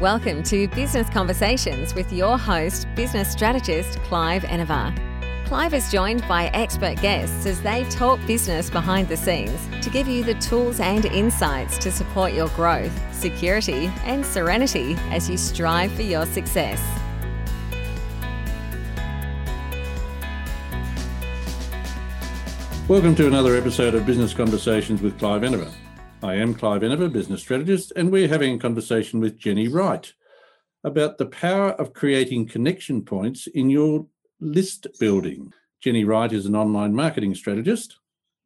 Welcome to Business Conversations with your host, business strategist Clive Enever. Clive is joined by expert guests as they talk business behind the scenes to give you the tools and insights to support your growth, security, and serenity as you strive for your success. Welcome to another episode of Business Conversations with Clive Enever. I am Clive Enever, business strategist, and we're having a conversation with Jenny Wright about the power of creating connection points in your list building. Jenny Wright is an online marketing strategist,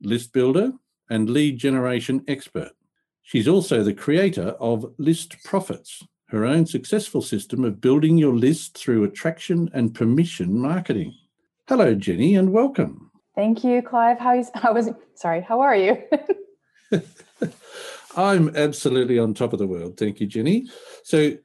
list builder, and lead generation expert. She's also the creator of List Profits, her own successful system of building your list through attraction and permission marketing. Hello, Jenny, and welcome. Thank you, Clive. How is how was sorry, how are you? I'm absolutely on top of the world. Thank you, Jenny. So,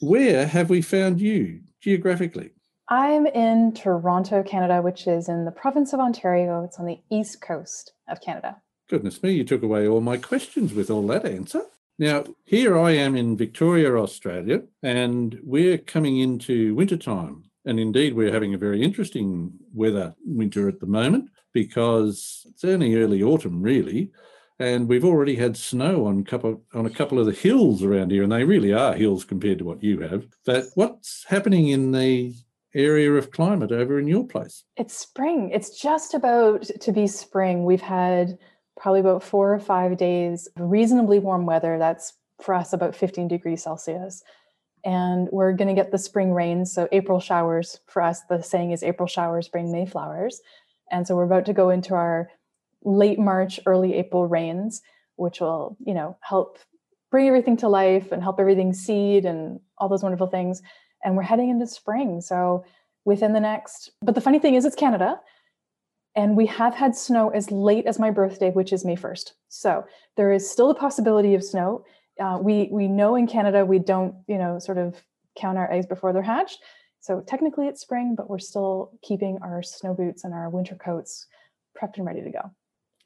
where have we found you geographically? I'm in Toronto, Canada, which is in the province of Ontario. It's on the east coast of Canada. Goodness me, you took away all my questions with all that answer. Now, here I am in Victoria, Australia, and we're coming into wintertime. And indeed, we're having a very interesting weather winter at the moment because it's only early autumn, really and we've already had snow on couple on a couple of the hills around here, and they really are hills compared to what you have. But what's happening in the area of climate over in your place? It's spring. It's just about to be spring. We've had probably about four or five days reasonably warm weather. That's for us about 15 degrees Celsius. And we're going to get the spring rains. So, April showers for us, the saying is April showers bring May flowers. And so, we're about to go into our late March, early April rains, which will, you know, help bring everything to life and help everything seed and all those wonderful things. And we're heading into spring. So within the next, but the funny thing is, it's Canada. And we have had snow as late as my birthday, which is May 1st. So there is still a possibility of snow. Uh, we we know in Canada we don't, you know, sort of count our eggs before they're hatched. So technically it's spring, but we're still keeping our snow boots and our winter coats prepped and ready to go.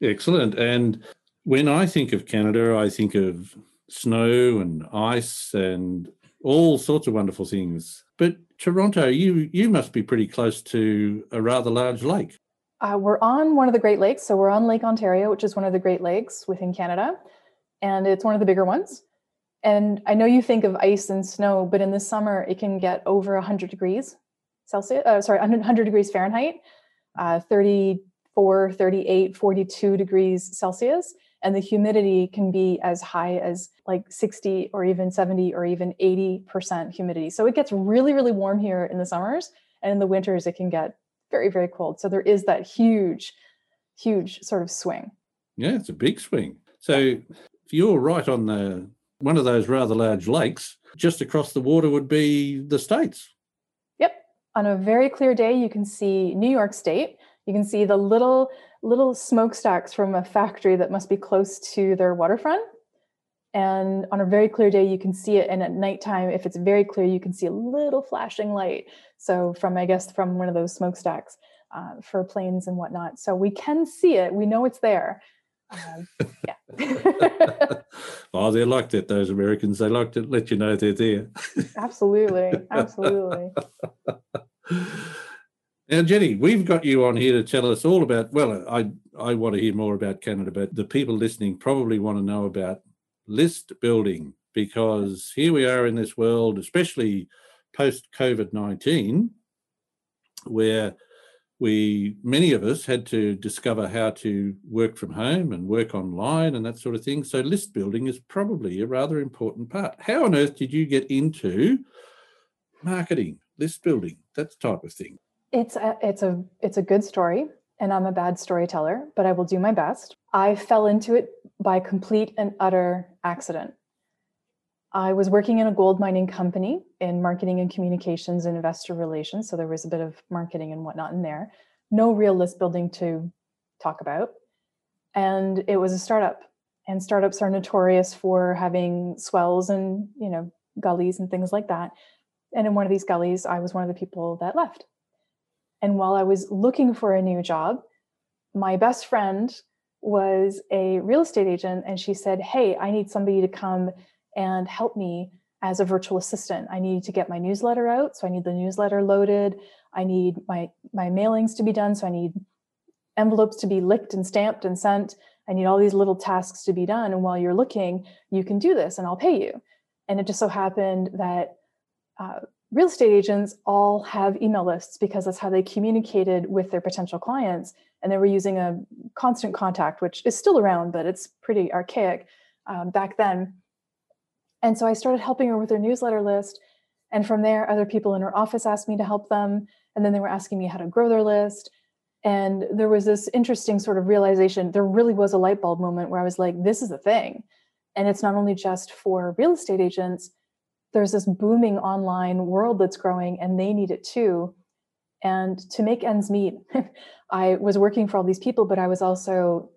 Excellent. And when I think of Canada, I think of snow and ice and all sorts of wonderful things. But Toronto, you you must be pretty close to a rather large lake. Uh, we're on one of the Great Lakes, so we're on Lake Ontario, which is one of the Great Lakes within Canada, and it's one of the bigger ones. And I know you think of ice and snow, but in the summer it can get over 100 degrees Celsius. Uh, sorry, 100 degrees Fahrenheit, uh, 30 34, 38, 42 degrees Celsius. And the humidity can be as high as like 60 or even 70 or even 80% humidity. So it gets really, really warm here in the summers. And in the winters, it can get very, very cold. So there is that huge, huge sort of swing. Yeah, it's a big swing. So if you're right on the one of those rather large lakes, just across the water would be the States. Yep. On a very clear day, you can see New York State. You can see the little little smokestacks from a factory that must be close to their waterfront. And on a very clear day, you can see it. And at nighttime, if it's very clear, you can see a little flashing light. So from I guess from one of those smokestacks uh, for planes and whatnot. So we can see it. We know it's there. Um, yeah. oh, they liked it. Those Americans, they liked to let you know they're there. absolutely, absolutely. Now, Jenny, we've got you on here to tell us all about. Well, I I want to hear more about Canada, but the people listening probably want to know about list building because here we are in this world, especially post COVID nineteen, where we many of us had to discover how to work from home and work online and that sort of thing. So list building is probably a rather important part. How on earth did you get into marketing, list building, that type of thing? It's a, it's a it's a good story and I'm a bad storyteller, but I will do my best. I fell into it by complete and utter accident. I was working in a gold mining company in marketing and communications and investor relations. So there was a bit of marketing and whatnot in there. No real list building to talk about. And it was a startup. And startups are notorious for having swells and, you know, gullies and things like that. And in one of these gullies, I was one of the people that left. And while I was looking for a new job, my best friend was a real estate agent and she said, Hey, I need somebody to come and help me as a virtual assistant. I need to get my newsletter out, so I need the newsletter loaded. I need my my mailings to be done, so I need envelopes to be licked and stamped and sent. I need all these little tasks to be done. And while you're looking, you can do this and I'll pay you. And it just so happened that uh, real estate agents all have email lists because that's how they communicated with their potential clients. And they were using a constant contact, which is still around, but it's pretty archaic um, back then. And so I started helping her with her newsletter list. And from there, other people in her office asked me to help them. And then they were asking me how to grow their list. And there was this interesting sort of realization. There really was a light bulb moment where I was like, this is the thing. And it's not only just for real estate agents, there's this booming online world that's growing and they need it too. And to make ends meet, I was working for all these people, but I was also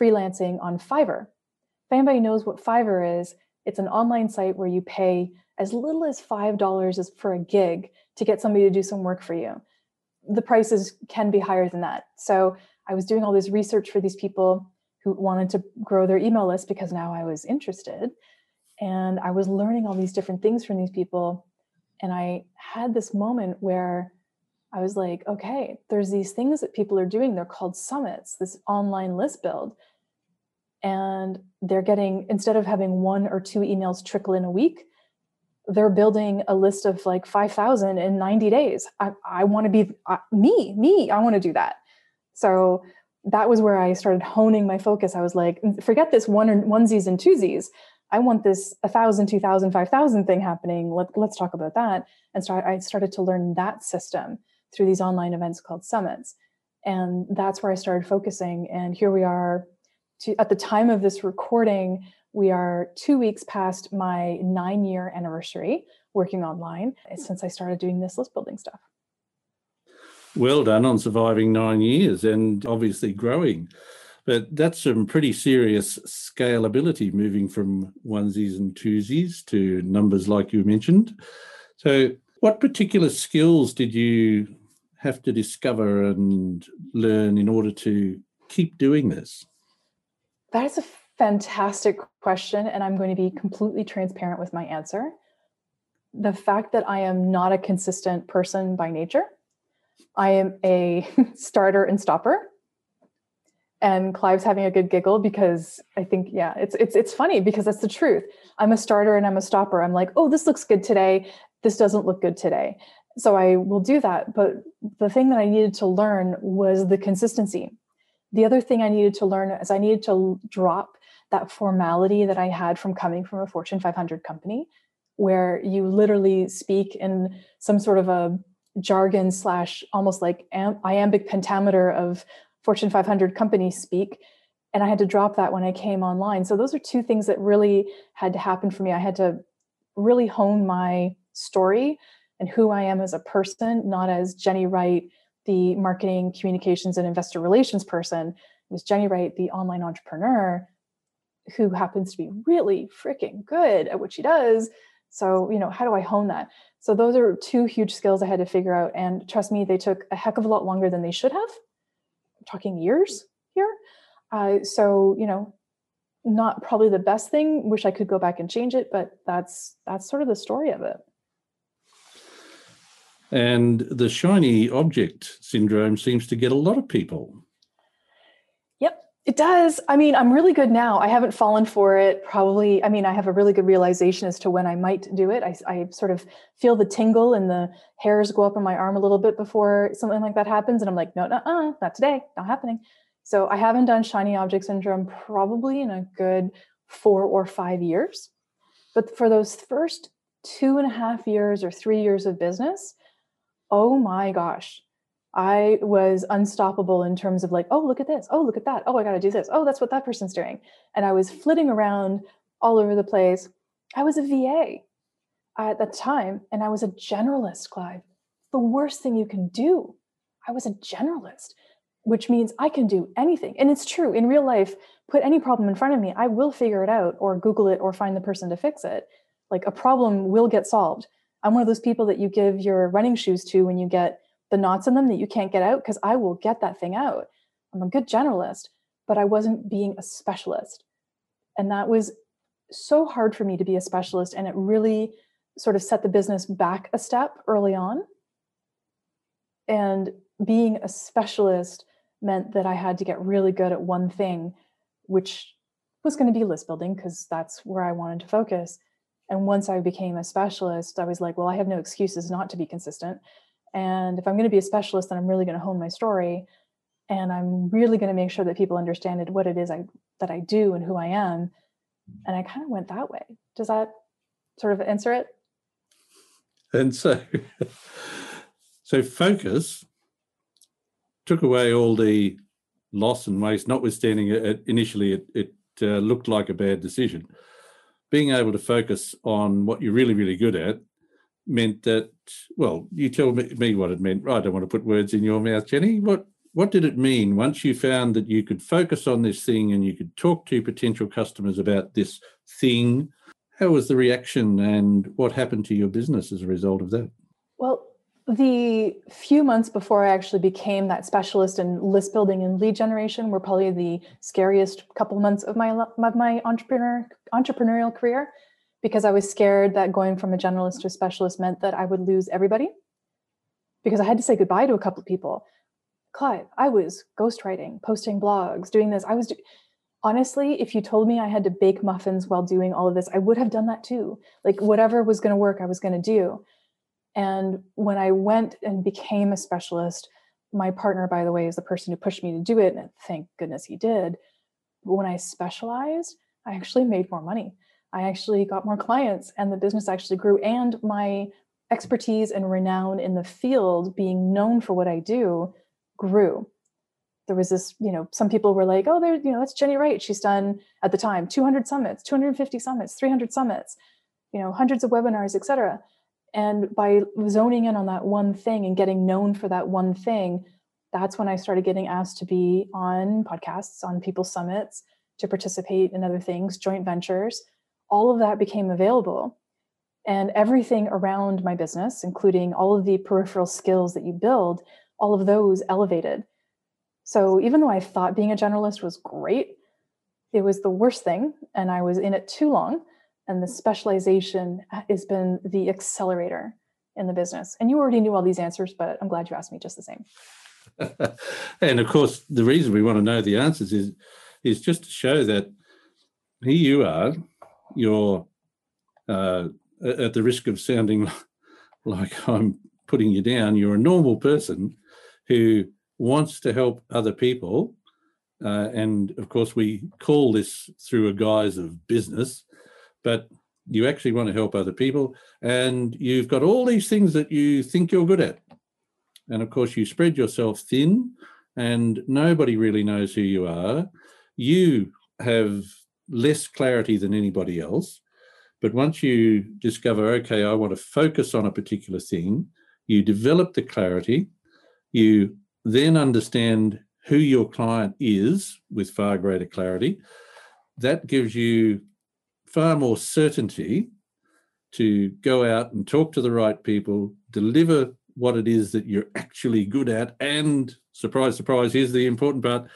freelancing on Fiverr. If anybody knows what Fiverr is, it's an online site where you pay as little as $5 for a gig to get somebody to do some work for you. The prices can be higher than that. So I was doing all this research for these people who wanted to grow their email list because now I was interested. And I was learning all these different things from these people. And I had this moment where I was like, okay, there's these things that people are doing. They're called summits, this online list build and they're getting instead of having one or two emails trickle in a week they're building a list of like 5000 in 90 days i, I want to be uh, me me i want to do that so that was where i started honing my focus i was like forget this one or onesies and twosies i want this 1000 2000 5000 thing happening Let, let's talk about that and start i started to learn that system through these online events called summits and that's where i started focusing and here we are to, at the time of this recording, we are two weeks past my nine year anniversary working online since I started doing this list building stuff. Well done on surviving nine years and obviously growing. But that's some pretty serious scalability moving from onesies and twosies to numbers like you mentioned. So, what particular skills did you have to discover and learn in order to keep doing this? That is a fantastic question, and I'm going to be completely transparent with my answer. The fact that I am not a consistent person by nature, I am a starter and stopper. And Clive's having a good giggle because I think, yeah, it's it's it's funny because that's the truth. I'm a starter and I'm a stopper. I'm like, oh, this looks good today. This doesn't look good today. So I will do that. But the thing that I needed to learn was the consistency the other thing I needed to learn is I needed to drop that formality that I had from coming from a Fortune 500 company, where you literally speak in some sort of a jargon slash almost like am- iambic pentameter of Fortune 500 companies speak. And I had to drop that when I came online. So those are two things that really had to happen for me. I had to really hone my story and who I am as a person, not as Jenny Wright the marketing, communications, and investor relations person. It was Jenny Wright, the online entrepreneur, who happens to be really freaking good at what she does. So, you know, how do I hone that? So, those are two huge skills I had to figure out. And trust me, they took a heck of a lot longer than they should have. Talking years here. Uh, so, you know, not probably the best thing. Wish I could go back and change it, but that's that's sort of the story of it. And the shiny object syndrome seems to get a lot of people. It does. I mean, I'm really good now. I haven't fallen for it. Probably, I mean, I have a really good realization as to when I might do it. I, I sort of feel the tingle and the hairs go up on my arm a little bit before something like that happens. And I'm like, no, no, uh, not today, not happening. So I haven't done shiny object syndrome probably in a good four or five years. But for those first two and a half years or three years of business, oh my gosh, I was unstoppable in terms of like, oh, look at this. Oh, look at that. Oh, I got to do this. Oh, that's what that person's doing. And I was flitting around all over the place. I was a VA at the time, and I was a generalist, Clive. The worst thing you can do. I was a generalist, which means I can do anything. And it's true in real life, put any problem in front of me, I will figure it out or Google it or find the person to fix it. Like a problem will get solved. I'm one of those people that you give your running shoes to when you get the knots in them that you can't get out because I will get that thing out. I'm a good generalist, but I wasn't being a specialist. And that was so hard for me to be a specialist, and it really sort of set the business back a step early on. And being a specialist meant that I had to get really good at one thing, which was going to be list building because that's where I wanted to focus. And once I became a specialist, I was like, well, I have no excuses not to be consistent. And if I'm going to be a specialist, then I'm really going to hone my story. And I'm really going to make sure that people understand what it is I that I do and who I am. And I kind of went that way. Does that sort of answer it? And so so focus took away all the loss and waste, notwithstanding it, initially it, it uh, looked like a bad decision. Being able to focus on what you're really, really good at meant that, well, you tell me, what it meant. I don't want to put words in your mouth, Jenny. What what did it mean once you found that you could focus on this thing and you could talk to potential customers about this thing? How was the reaction and what happened to your business as a result of that? Well, the few months before I actually became that specialist in list building and lead generation were probably the scariest couple months of my of my entrepreneur entrepreneurial career because I was scared that going from a generalist to a specialist meant that I would lose everybody because I had to say goodbye to a couple of people. Clive, I was ghostwriting, posting blogs, doing this. I was do- honestly, if you told me I had to bake muffins while doing all of this, I would have done that too. Like whatever was going to work, I was going to do and when I went and became a specialist, my partner, by the way, is the person who pushed me to do it. And thank goodness he did. But when I specialized, I actually made more money. I actually got more clients and the business actually grew. And my expertise and renown in the field, being known for what I do, grew. There was this, you know, some people were like, oh, there, you know, that's Jenny Wright. She's done at the time 200 summits, 250 summits, 300 summits, you know, hundreds of webinars, et cetera and by zoning in on that one thing and getting known for that one thing, that's when I started getting asked to be on podcasts, on people's summits, to participate in other things, joint ventures. All of that became available. And everything around my business, including all of the peripheral skills that you build, all of those elevated. So even though I thought being a generalist was great, it was the worst thing. And I was in it too long and the specialization has been the accelerator in the business. And you already knew all these answers, but I'm glad you asked me just the same. and of course, the reason we want to know the answers is is just to show that here you are, you're uh, at the risk of sounding like I'm putting you down. You're a normal person who wants to help other people. Uh, and of course, we call this through a guise of business but you actually want to help other people and you've got all these things that you think you're good at and of course you spread yourself thin and nobody really knows who you are you have less clarity than anybody else. But once you discover okay i want to focus on a particular thing you develop the clarity you then understand who your client is with far greater clarity that gives you far more certainty to go out and talk to the right people, deliver what it is that you're actually good at, and surprise, surprise, here's the important part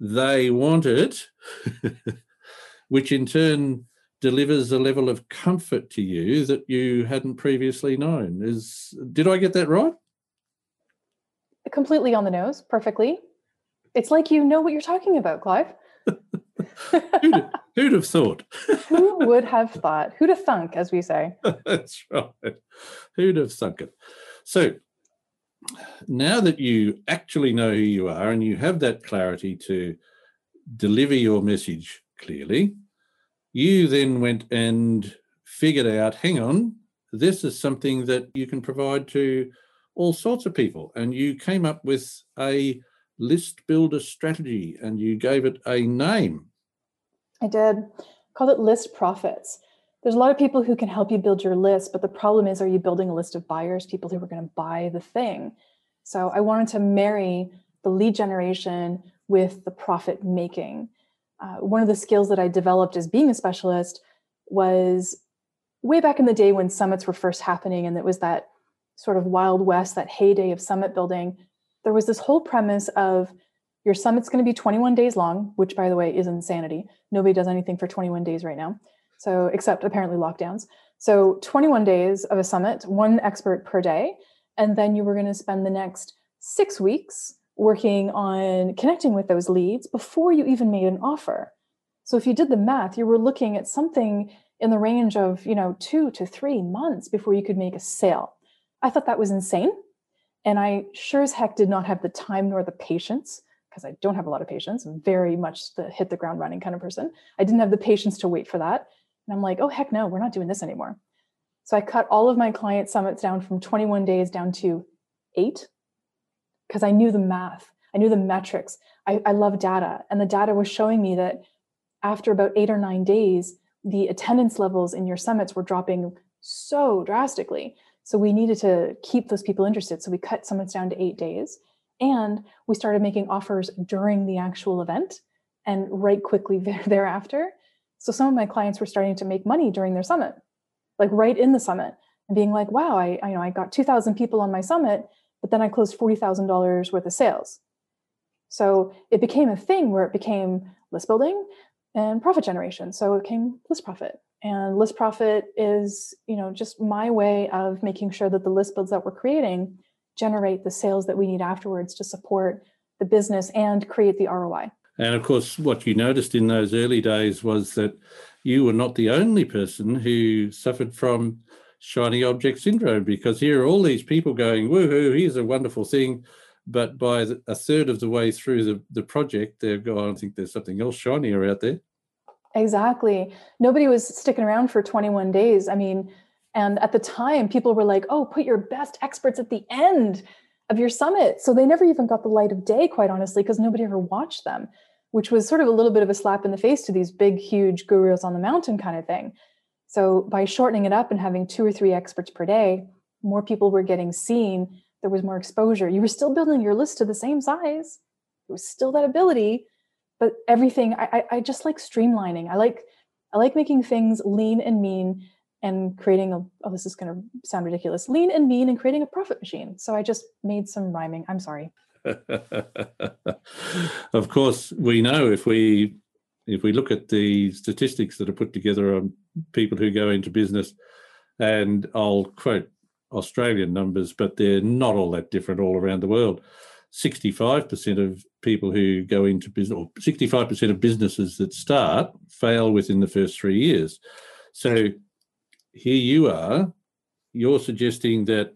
they want it, which in turn delivers a level of comfort to you that you hadn't previously known. Is did I get that right? Completely on the nose, perfectly. It's like you know what you're talking about, Clive. who'd, who'd, have thought? Who would have thought? Who'd have thunk, as we say? That's right. Who'd have thunk it? So now that you actually know who you are and you have that clarity to deliver your message clearly, you then went and figured out hang on, this is something that you can provide to all sorts of people. And you came up with a list builder strategy and you gave it a name. I did. Called it List Profits. There's a lot of people who can help you build your list, but the problem is, are you building a list of buyers, people who are going to buy the thing? So I wanted to marry the lead generation with the profit making. Uh, one of the skills that I developed as being a specialist was way back in the day when summits were first happening, and it was that sort of wild west, that heyday of summit building there was this whole premise of your summit's going to be 21 days long, which by the way is insanity. Nobody does anything for 21 days right now. So, except apparently lockdowns. So, 21 days of a summit, one expert per day. And then you were going to spend the next six weeks working on connecting with those leads before you even made an offer. So, if you did the math, you were looking at something in the range of, you know, two to three months before you could make a sale. I thought that was insane. And I sure as heck did not have the time nor the patience because I don't have a lot of patience. I'm very much the hit the ground running kind of person. I didn't have the patience to wait for that. And I'm like, oh, heck no, we're not doing this anymore. So I cut all of my client summits down from 21 days down to eight because I knew the math, I knew the metrics. I, I love data. And the data was showing me that after about eight or nine days, the attendance levels in your summits were dropping so drastically. So we needed to keep those people interested. So we cut summits down to eight days. And we started making offers during the actual event and right quickly thereafter. So some of my clients were starting to make money during their summit, like right in the summit, and being like, "Wow, I, I you know I got two thousand people on my summit, but then I closed forty thousand dollars worth of sales." So it became a thing where it became list building and profit generation. So it became list profit, and list profit is you know just my way of making sure that the list builds that we're creating generate the sales that we need afterwards to support the business and create the ROI. And of course, what you noticed in those early days was that you were not the only person who suffered from shiny object syndrome because here are all these people going, woohoo, here's a wonderful thing. But by a third of the way through the, the project, they've gone, I think there's something else shinier out there. Exactly. Nobody was sticking around for 21 days. I mean, and at the time, people were like, oh, put your best experts at the end of your summit. So they never even got the light of day, quite honestly, because nobody ever watched them, which was sort of a little bit of a slap in the face to these big, huge gurus on the mountain kind of thing. So by shortening it up and having two or three experts per day, more people were getting seen. There was more exposure. You were still building your list to the same size. It was still that ability, but everything. I, I, I just like streamlining. I like I like making things lean and mean and creating a oh this is going to sound ridiculous lean and mean and creating a profit machine so i just made some rhyming i'm sorry of course we know if we if we look at the statistics that are put together on people who go into business and i'll quote australian numbers but they're not all that different all around the world. 65% of people who go into business or 65% of businesses that start fail within the first three years. So here you are, you're suggesting that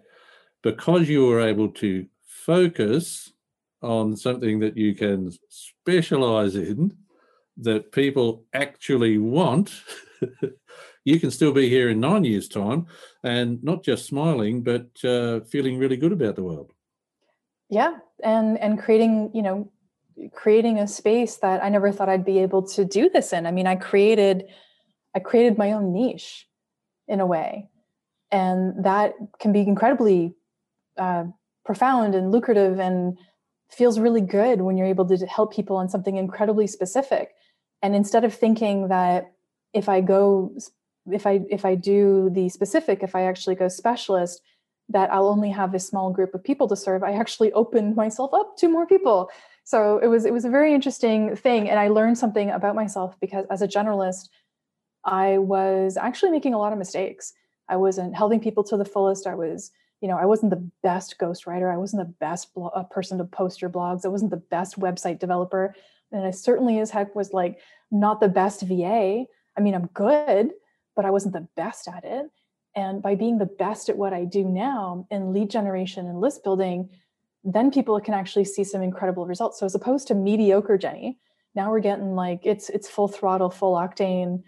because you were able to focus on something that you can specialize in, that people actually want, you can still be here in nine years' time and not just smiling, but uh, feeling really good about the world. Yeah, and and creating, you know, creating a space that I never thought I'd be able to do this in. I mean, I created, I created my own niche in a way. And that can be incredibly uh, profound and lucrative and feels really good when you're able to help people on something incredibly specific. And instead of thinking that if I go, if I if I do the specific, if I actually go specialist, that I'll only have a small group of people to serve, I actually opened myself up to more people. So it was it was a very interesting thing, and I learned something about myself because as a generalist, I was actually making a lot of mistakes. I wasn't helping people to the fullest. I was, you know, I wasn't the best ghostwriter. I wasn't the best blo- uh, person to post your blogs. I wasn't the best website developer. And I certainly as heck was like not the best VA. I mean, I'm good, but I wasn't the best at it. And by being the best at what I do now in lead generation and list building, then people can actually see some incredible results. So as opposed to mediocre Jenny, now we're getting like it's it's full throttle, full octane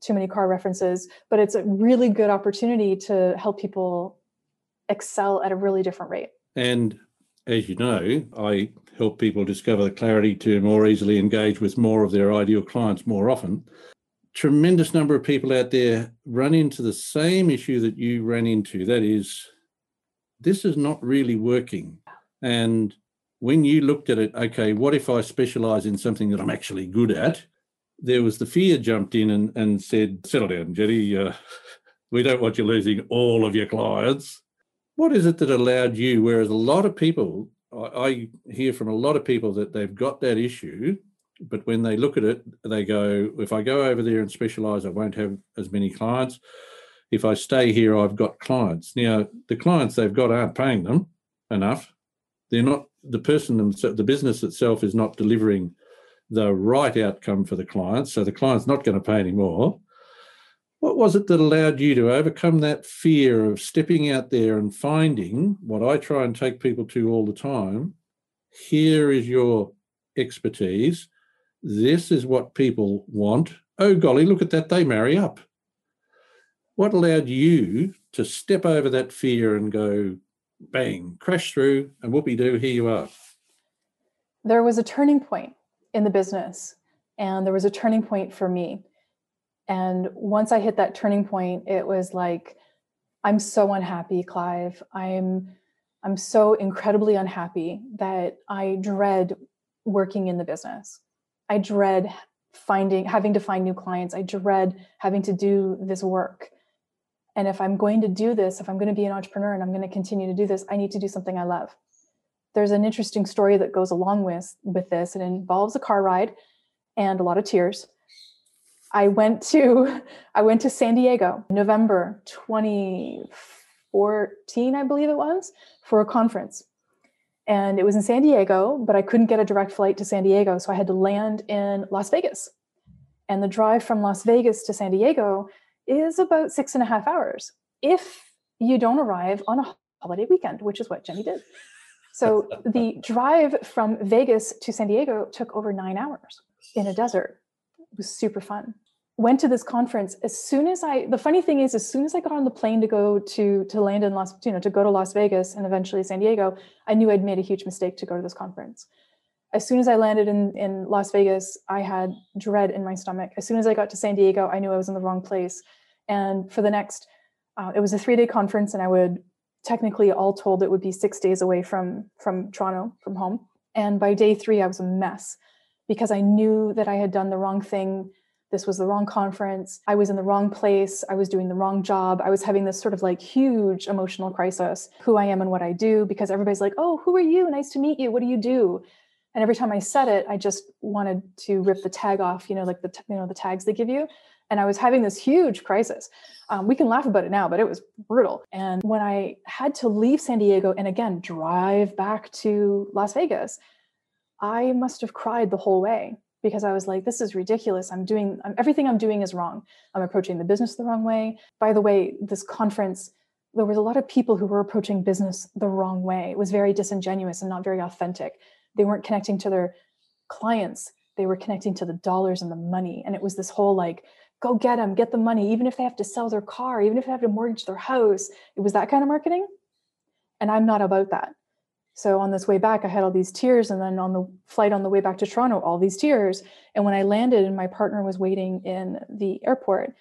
too many car references, but it's a really good opportunity to help people excel at a really different rate. And as you know, I help people discover the clarity to more easily engage with more of their ideal clients more often. Tremendous number of people out there run into the same issue that you ran into. That is, this is not really working. And when you looked at it, okay, what if I specialize in something that I'm actually good at? there was the fear jumped in and, and said, settle down, Jenny. Uh, we don't want you losing all of your clients. What is it that allowed you, whereas a lot of people, I, I hear from a lot of people that they've got that issue, but when they look at it, they go, if I go over there and specialize, I won't have as many clients. If I stay here, I've got clients. Now, the clients they've got aren't paying them enough. They're not, the person, themselves, the business itself is not delivering the right outcome for the client. So the client's not going to pay any more. What was it that allowed you to overcome that fear of stepping out there and finding what I try and take people to all the time? Here is your expertise. This is what people want. Oh, golly, look at that. They marry up. What allowed you to step over that fear and go, bang, crash through, and whoopee doo, here you are? There was a turning point in the business, and there was a turning point for me. And once I hit that turning point, it was like, I'm so unhappy, Clive. I'm I'm so incredibly unhappy that I dread working in the business. I dread finding having to find new clients. I dread having to do this work. And if I'm going to do this, if I'm going to be an entrepreneur and I'm going to continue to do this, I need to do something I love. There's an interesting story that goes along with with this. It involves a car ride and a lot of tears. I went to I went to San Diego, November 2014, I believe it was, for a conference and it was in San Diego, but I couldn't get a direct flight to San Diego. So I had to land in Las Vegas. And the drive from Las Vegas to San Diego is about six and a half hours if you don't arrive on a holiday weekend, which is what Jenny did. So the drive from Vegas to San Diego took over nine hours in a desert. Was super fun. Went to this conference as soon as i the funny thing is as soon as i got on the plane to go to to land in las you know to go to las vegas and eventually san diego i knew i'd made a huge mistake to go to this conference. As soon as i landed in in las vegas i had dread in my stomach. As soon as i got to san diego i knew i was in the wrong place. And for the next uh, it was a three day conference and i would technically all told it would be six days away from from toronto from home. And by day three i was a mess because i knew that i had done the wrong thing this was the wrong conference. I was in the wrong place. I was doing the wrong job. I was having this sort of like huge emotional crisis who I am and what I do because everybody's like, oh, who are you? Nice to meet you. What do you do? And every time I said it, I just wanted to rip the tag off, you know, like the, you know, the tags they give you. And I was having this huge crisis. Um, we can laugh about it now, but it was brutal. And when I had to leave San Diego and again drive back to Las Vegas, I must have cried the whole way because I was like, this is ridiculous. I'm doing I'm, everything I'm doing is wrong. I'm approaching the business the wrong way. By the way, this conference, there was a lot of people who were approaching business the wrong way. It was very disingenuous and not very authentic. They weren't connecting to their clients. They were connecting to the dollars and the money. And it was this whole like, go get them, get the money, even if they have to sell their car, even if they have to mortgage their house. It was that kind of marketing. And I'm not about that. So on this way back, I had all these tears. And then on the flight on the way back to Toronto, all these tears. And when I landed and my partner was waiting in the airport,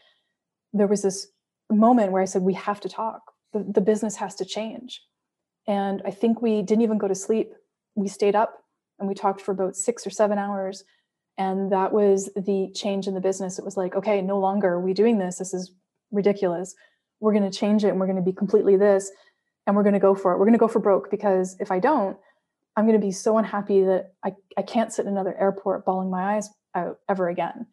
there was this moment where I said, We have to talk. The, the business has to change. And I think we didn't even go to sleep. We stayed up and we talked for about six or seven hours. And that was the change in the business. It was like, okay, no longer are we doing this. This is ridiculous. We're going to change it and we're going to be completely this and we're going to go for it. We're going to go for broke because if I don't, I'm going to be so unhappy that I, I can't sit in another airport bawling my eyes out ever again.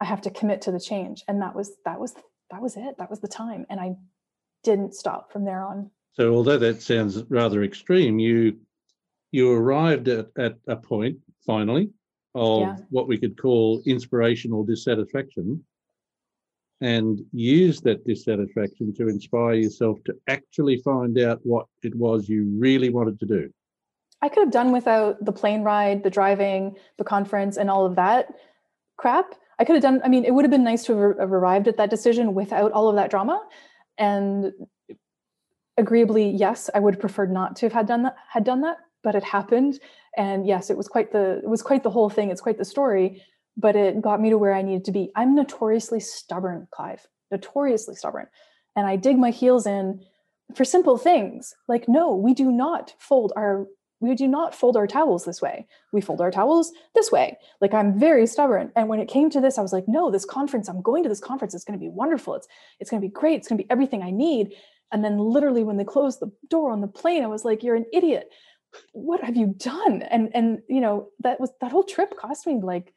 I have to commit to the change. And that was, that was, that was it. That was the time. And I didn't stop from there on. So although that sounds rather extreme, you, you arrived at, at a point finally of yeah. what we could call inspirational dissatisfaction and use that dissatisfaction to inspire yourself to actually find out what it was you really wanted to do. I could have done without the plane ride, the driving, the conference, and all of that crap. I could have done, I mean, it would have been nice to have arrived at that decision without all of that drama. And agreeably, yes, I would have preferred not to have had done that, had done that, but it happened. And yes, it was quite the, it was quite the whole thing. It's quite the story but it got me to where I needed to be. I'm notoriously stubborn, Clive, notoriously stubborn. And I dig my heels in for simple things like, no, we do not fold our we do not fold our towels this way. We fold our towels this way. Like I'm very stubborn. And when it came to this, I was like, no, this conference, I'm going to this conference. It's going to be wonderful. It's it's going to be great. It's going to be everything I need. And then literally when they closed the door on the plane, I was like, you're an idiot. what have you done? And and you know, that was that whole trip cost me like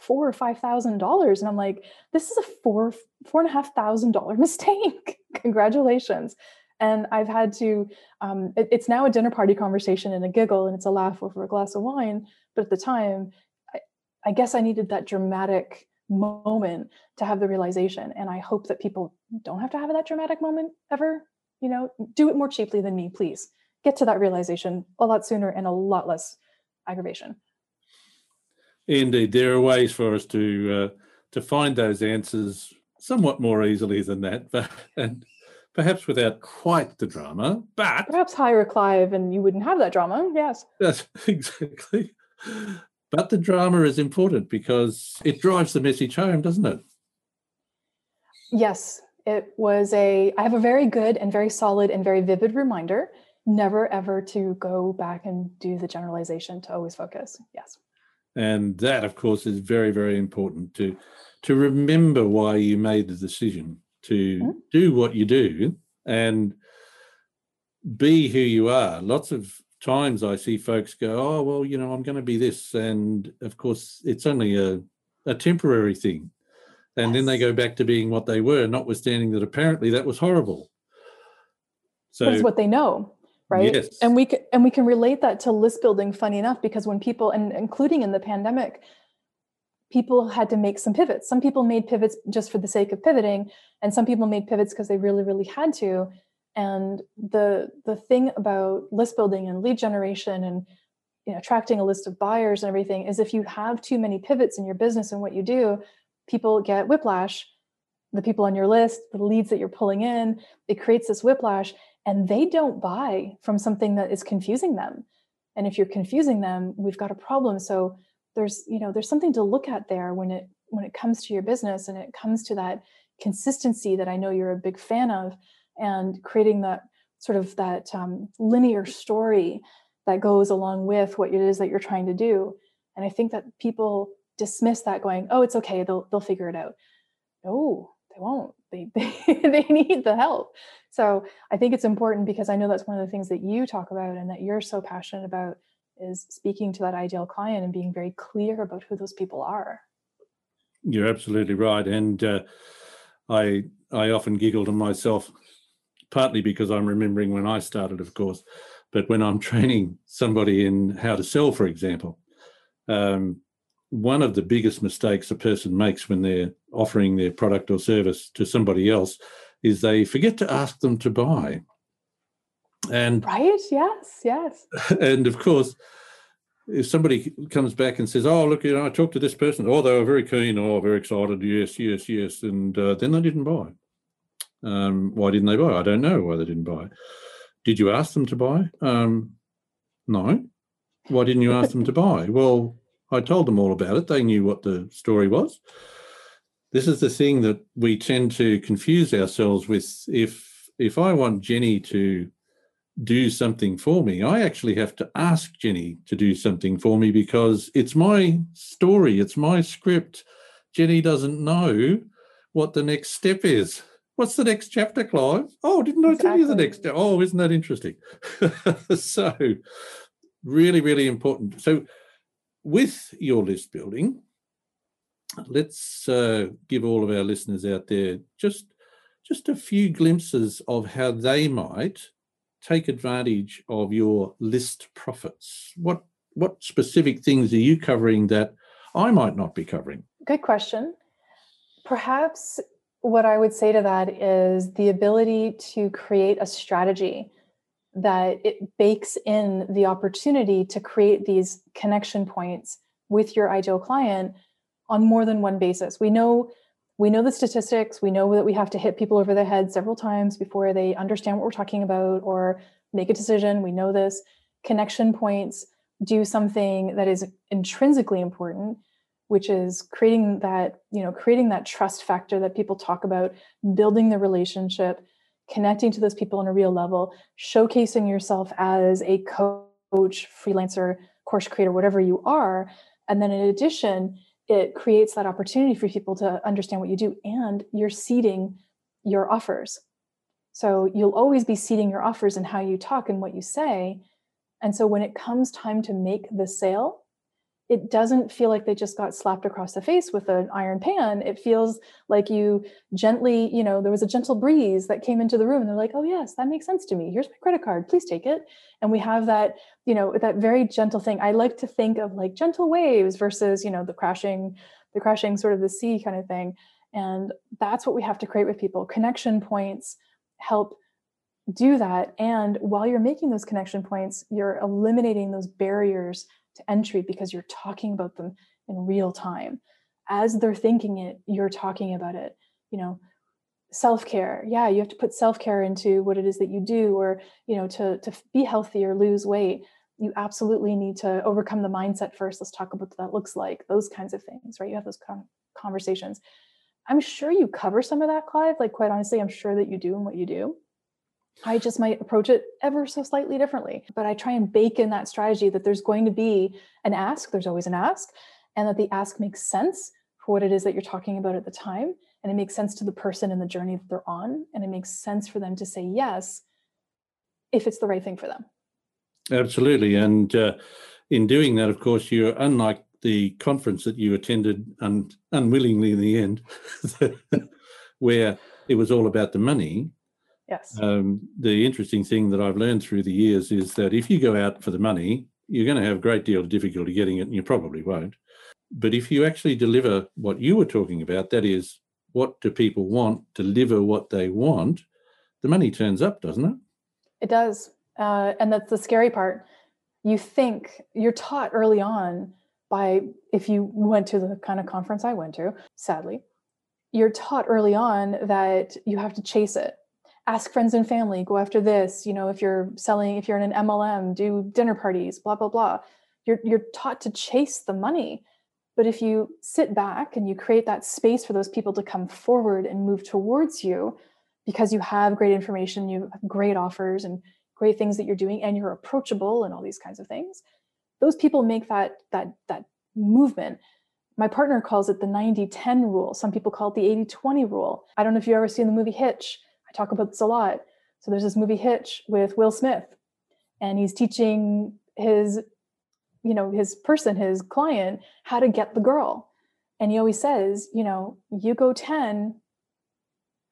four or five thousand dollars. And I'm like, this is a four four and a half thousand dollar mistake. Congratulations. And I've had to, um, it, it's now a dinner party conversation and a giggle and it's a laugh over a glass of wine. But at the time, I, I guess I needed that dramatic moment to have the realization. And I hope that people don't have to have that dramatic moment ever. You know, do it more cheaply than me, please. Get to that realization a lot sooner and a lot less aggravation. Indeed, there are ways for us to uh, to find those answers somewhat more easily than that, but and perhaps without quite the drama. But perhaps hire Clive, and you wouldn't have that drama. Yes, that's exactly. But the drama is important because it drives the message home, doesn't it? Yes, it was a. I have a very good and very solid and very vivid reminder never ever to go back and do the generalization to always focus yes and that of course is very very important to to remember why you made the decision to mm-hmm. do what you do and be who you are lots of times i see folks go oh well you know i'm going to be this and of course it's only a, a temporary thing and yes. then they go back to being what they were notwithstanding that apparently that was horrible so that's what they know right? Yes. and we can and we can relate that to list building funny enough because when people and including in the pandemic people had to make some pivots. Some people made pivots just for the sake of pivoting and some people made pivots because they really really had to. And the the thing about list building and lead generation and you know attracting a list of buyers and everything is if you have too many pivots in your business and what you do people get whiplash. The people on your list the leads that you're pulling in it creates this whiplash and they don't buy from something that is confusing them. And if you're confusing them we've got a problem. So there's you know there's something to look at there when it when it comes to your business and it comes to that consistency that i know you're a big fan of and creating that sort of that um, linear story that goes along with what it is that you're trying to do. And i think that people dismiss that going oh it's okay. They'll they'll figure it out. No they won't they they, need the help. So i think it's important because i know that's one of the things that you talk about and that you're so passionate about is speaking to that ideal client and being very clear about who those people are. You're absolutely right and uh, i i often giggle to myself partly because i'm remembering when i started of course but when i'm training somebody in how to sell for example um, one of the biggest mistakes a person makes when they're offering their product or service to somebody else is they forget to ask them to buy. And right, yes, yes. And of course, if somebody comes back and says, "Oh, look, you know, I talked to this person. Oh, they were very keen. Oh, very excited. Yes, yes, yes," and uh, then they didn't buy. Um, why didn't they buy? I don't know why they didn't buy. Did you ask them to buy? Um, no. Why didn't you ask them to buy? Well, I told them all about it. They knew what the story was. This is the thing that we tend to confuse ourselves with. If if I want Jenny to do something for me, I actually have to ask Jenny to do something for me because it's my story, it's my script. Jenny doesn't know what the next step is. What's the next chapter, Clive? Oh, didn't I tell you the next? Oh, isn't that interesting? so, really, really important. So, with your list building, let's uh, give all of our listeners out there just just a few glimpses of how they might take advantage of your list profits. What what specific things are you covering that I might not be covering? Good question. Perhaps what I would say to that is the ability to create a strategy that it bakes in the opportunity to create these connection points with your ideal client on more than one basis. We know we know the statistics, we know that we have to hit people over the head several times before they understand what we're talking about or make a decision. We know this. Connection points do something that is intrinsically important which is creating that you know creating that trust factor that people talk about building the relationship connecting to those people on a real level, showcasing yourself as a coach, freelancer, course creator, whatever you are. And then in addition, it creates that opportunity for people to understand what you do and you're seeding your offers. So you'll always be seeding your offers and how you talk and what you say. And so when it comes time to make the sale, it doesn't feel like they just got slapped across the face with an iron pan. It feels like you gently, you know, there was a gentle breeze that came into the room and they're like, oh, yes, that makes sense to me. Here's my credit card. Please take it. And we have that, you know, that very gentle thing. I like to think of like gentle waves versus, you know, the crashing, the crashing sort of the sea kind of thing. And that's what we have to create with people. Connection points help do that. And while you're making those connection points, you're eliminating those barriers to entry because you're talking about them in real time. As they're thinking it, you're talking about it. You know, self-care. Yeah, you have to put self-care into what it is that you do, or you know, to to be healthy or lose weight. You absolutely need to overcome the mindset first. Let's talk about what that looks like. Those kinds of things, right? You have those conversations. I'm sure you cover some of that, Clive. Like, quite honestly, I'm sure that you do in what you do. I just might approach it ever so slightly differently. But I try and bake in that strategy that there's going to be an ask, there's always an ask, and that the ask makes sense for what it is that you're talking about at the time. And it makes sense to the person and the journey that they're on. And it makes sense for them to say yes if it's the right thing for them. Absolutely. And uh, in doing that, of course, you're unlike the conference that you attended un- unwillingly in the end, where it was all about the money Yes. Um, the interesting thing that I've learned through the years is that if you go out for the money, you're going to have a great deal of difficulty getting it, and you probably won't. But if you actually deliver what you were talking about, that is, what do people want, deliver what they want, the money turns up, doesn't it? It does. Uh, and that's the scary part. You think you're taught early on by, if you went to the kind of conference I went to, sadly, you're taught early on that you have to chase it ask friends and family go after this you know if you're selling if you're in an mlm do dinner parties blah blah blah. You're you're taught to chase the money. But if you sit back and you create that space for those people to come forward and move towards you because you have great information you have great offers and great things that you're doing and you're approachable and all these kinds of things those people make that that that movement. My partner calls it the 90 10 rule. Some people call it the 80 20 rule. I don't know if you've ever seen the movie hitch I talk about this a lot. So there's this movie Hitch with Will Smith, and he's teaching his, you know, his person, his client, how to get the girl. And he always says, you know, you go 10,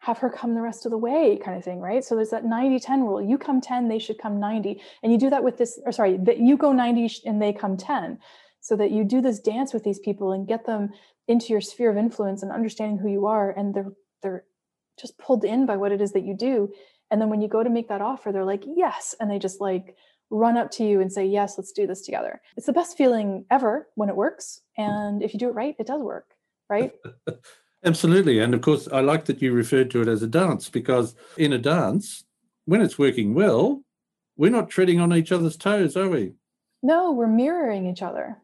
have her come the rest of the way, kind of thing, right? So there's that 90 10 rule. You come 10, they should come 90. And you do that with this, or sorry, that you go 90 and they come 10. So that you do this dance with these people and get them into your sphere of influence and understanding who you are. And they're they're just pulled in by what it is that you do. And then when you go to make that offer they're like yes. And they just like run up to you and say yes let's do this together. It's the best feeling ever when it works. And if you do it right it does work right? Absolutely. And of course i like that you referred to it as a dance because in a dance when it's working well we're not treading on each other's toes are we? No we're mirroring each other.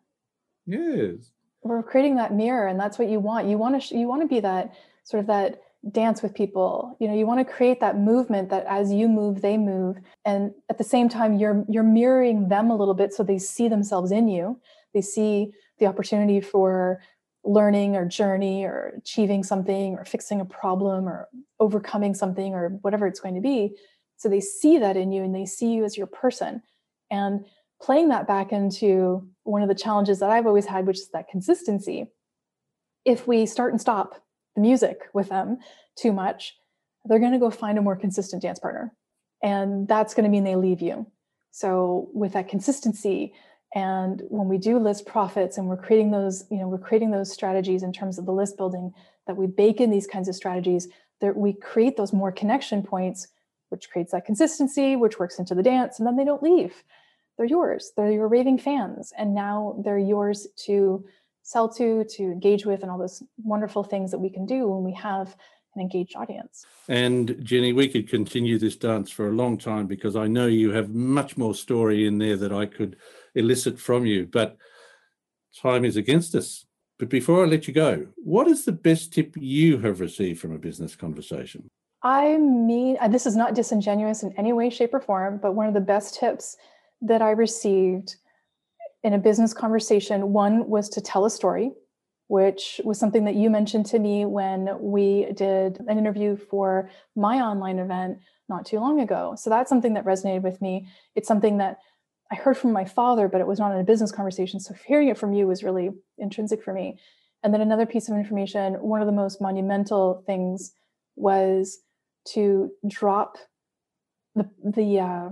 Yes. We're creating that mirror and that's what you want. You want to you want to be that sort of that dance with people. You know you want to create that movement that as you move they move. And at the same time you're you're mirroring them a little bit so they see themselves in you. They see the opportunity for learning or journey or achieving something or fixing a problem or overcoming something or whatever it's going to be. So they see that in you and they see you as your person. And playing that back into one of the challenges that I've always had which is that consistency if we start and stop the music with them too much, they're going to go find a more consistent dance partner. And that's going to mean they leave you. So with that consistency, and when we do list profits and we're creating those, you know, we're creating those strategies in terms of the list building that we bake in these kinds of strategies, that we create those more connection points, which creates that consistency, which works into the dance, and then they don't leave. They're yours. They're your raving fans. And now they're yours to sell to, to engage with, and all those wonderful things that we can do when we have an engaged audience. And Jenny, we could continue this dance for a long time because I know you have much more story in there that I could elicit from you, but time is against us. But before I let you go, what is the best tip you have received from a business conversation? I mean, this is not disingenuous in any way, shape, or form, but one of the best tips that I received in a business conversation. One was to tell a story, which was something that you mentioned to me when we did an interview for my online event not too long ago. So that's something that resonated with me. It's something that I heard from my father, but it was not in a business conversation. So hearing it from you was really intrinsic for me. And then another piece of information, one of the most monumental things was to drop the the uh,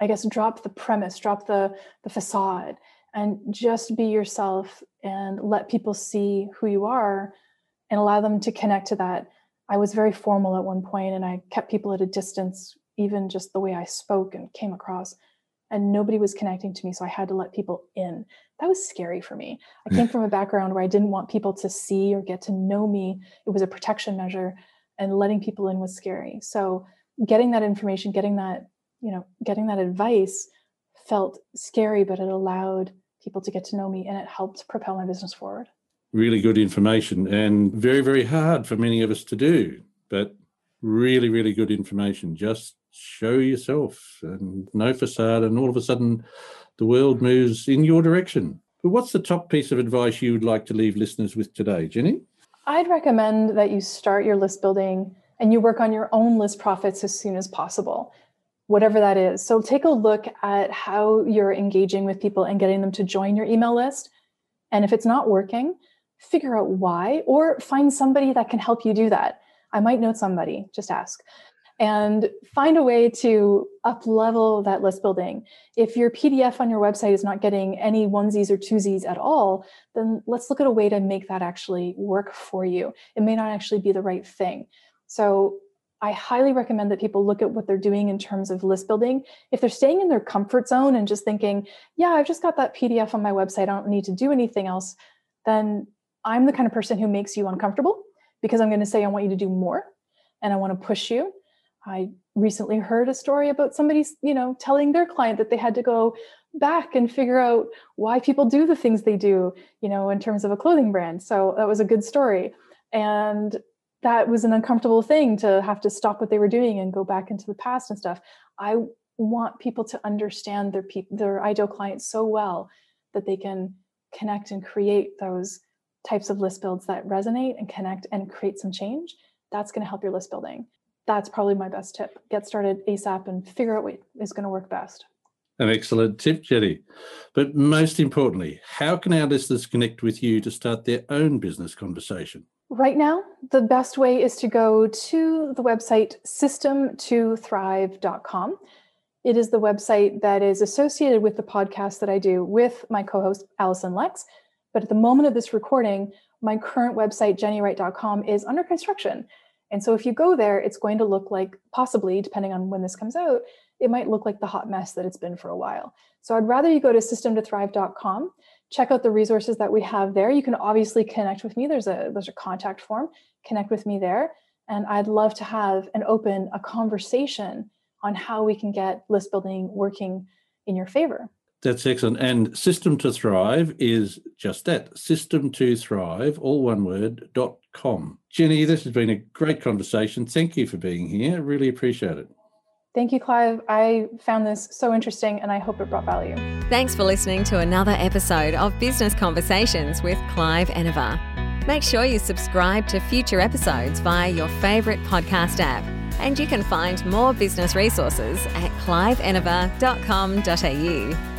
I guess drop the premise, drop the the facade, and just be yourself and let people see who you are and allow them to connect to that. I was very formal at one point and I kept people at a distance, even just the way I spoke and came across and nobody was connecting to me so i had to let people in. That was scary for me. I came from a background where i didn't want people to see or get to know me. It was a protection measure and letting people in was scary. So getting that information getting that you know getting that advice felt scary but it allowed people to get to know me and it helped propel my business forward really good information and very very hard for many of us to do but really really good information just show yourself and no facade, and all of a sudden the world moves in your direction. But what's the top piece of advice you would like to leave listeners with today, Jenny? I'd recommend that you start your list building and you work on your own list profits as soon as possible, whatever that is. So take a look at how you're engaging with people and getting them to join your email list. And if it's not working, figure out why or find somebody that can help you do that. I might know somebody, just ask and find a way to up level that list building. If your PDF on your website is not getting any onesies or twosies at all, then let's look at a way to make that actually work for you. It may not actually be the right thing. So I highly recommend that people look at what they're doing in terms of list building. If they're staying in their comfort zone and just thinking, yeah, I've just got that PDF on my website, I don't need to do anything else, then I'm the kind of person who makes you uncomfortable because I'm going to say, I want you to do more and I want to push you I recently heard a story about somebody, you know, telling their client that they had to go back and figure out why people do the things they do, you know, in terms of a clothing brand. So that was a good story. And that was an uncomfortable thing to have to stop what they were doing and go back into the past and stuff. I want people to understand their people their ideal clients so well that they can connect and create those types of list builds that resonate and connect and create some change. That's going to help your list building that's probably my best tip. Get started ASAP and figure out what is going to work best. An excellent tip, Jenny. But most importantly, how can our listeners connect with you to start their own business conversation? Right now, the best way is to go to the website system2thrive.com. It is the website that is associated with the podcast that I do with my co host, Allison Lex. But at the moment of this recording, my current website, jennywright.com, is under construction. And so if you go there, it's going to look like possibly, depending on when this comes out, it might look like the hot mess that it's been for a while. So I'd rather you go to system2thrive.com, check out the resources that we have there. You can obviously connect with me. There's a there's a contact form. Connect with me there. And I'd love to have and open a conversation on how we can get list building working in your favor. That's excellent. And System to Thrive is just that System to Thrive, all one word, dot com. Jenny, this has been a great conversation. Thank you for being here. Really appreciate it. Thank you, Clive. I found this so interesting and I hope it brought value. Thanks for listening to another episode of Business Conversations with Clive Enever. Make sure you subscribe to future episodes via your favourite podcast app. And you can find more business resources at cliveenever.com.au.